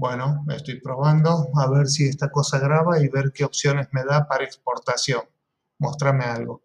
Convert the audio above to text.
Bueno, estoy probando a ver si esta cosa graba y ver qué opciones me da para exportación. Muéstrame algo.